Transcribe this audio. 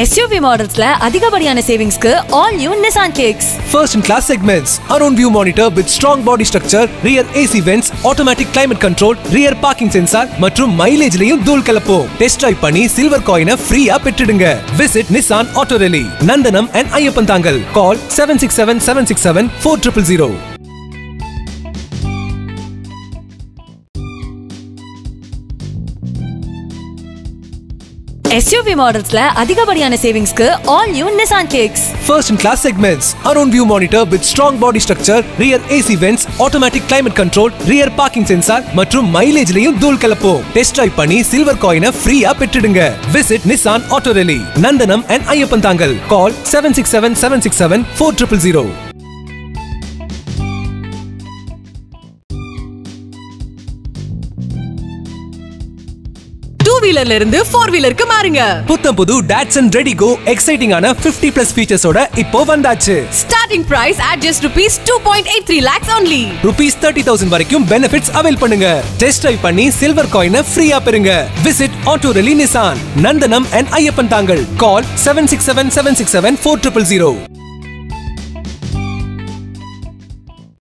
SUV மாடல்ஸ்ல அதிகப்படியான சேவிங்ஸ்க்கு all new Nissan Kicks first in class segments around view monitor with strong body structure rear AC vents automatic climate control rear parking sensor மற்றும் மைலேஜ்லயும் தூள் கலப்போம். Test drive பண்ணி silver காயினை ஃப்ரீயா பெற்றுடுங்க. Visit Nissan auto really Nandanam and Iyyappan Thangal call seven six seven seven six seven four triple zero SUV மாடல்ஸ்ல அதிகப்படியான சேவிங்ஸ்க்கு all new Nissan Kicks first in class segments around view monitor with strong body structure rear AC vents automatic climate control rear parking sensor மற்றும் மைலேஜ்லயும் தூள் கலப்போம். Test drive பண்ணி silver காயினை ஃப்ரீயா பெற்றுடுங்க. Visit Nissan auto really Nandanam and Iyyappan Thangal. Call seven six seven seven six seven four triple zero வீலர்ல இருந்து ஃபோர் வீலருக்கு மாறுங்க. புத்தம் புது டாட்சன் ரெடி கோ எக்ஸைட்டிங்கான 50 பிளஸ் ஃபீச்சர்ஸோட இப்போ வந்தாச்சு. Starting price at just rupees two point eight three lakhs only rupees thirty thousand வரைக்கும் பெனிஃபிட்ஸ் அவைல் பண்ணுங்க. டெஸ்ட் டிரைவ் பண்ணி சில்வர் காயினை ஃப்ரீயா பெறுங்க. Visit auto really Nissan Nandanam and Iyyappan Thangal call seven six seven seven six seven four triple zero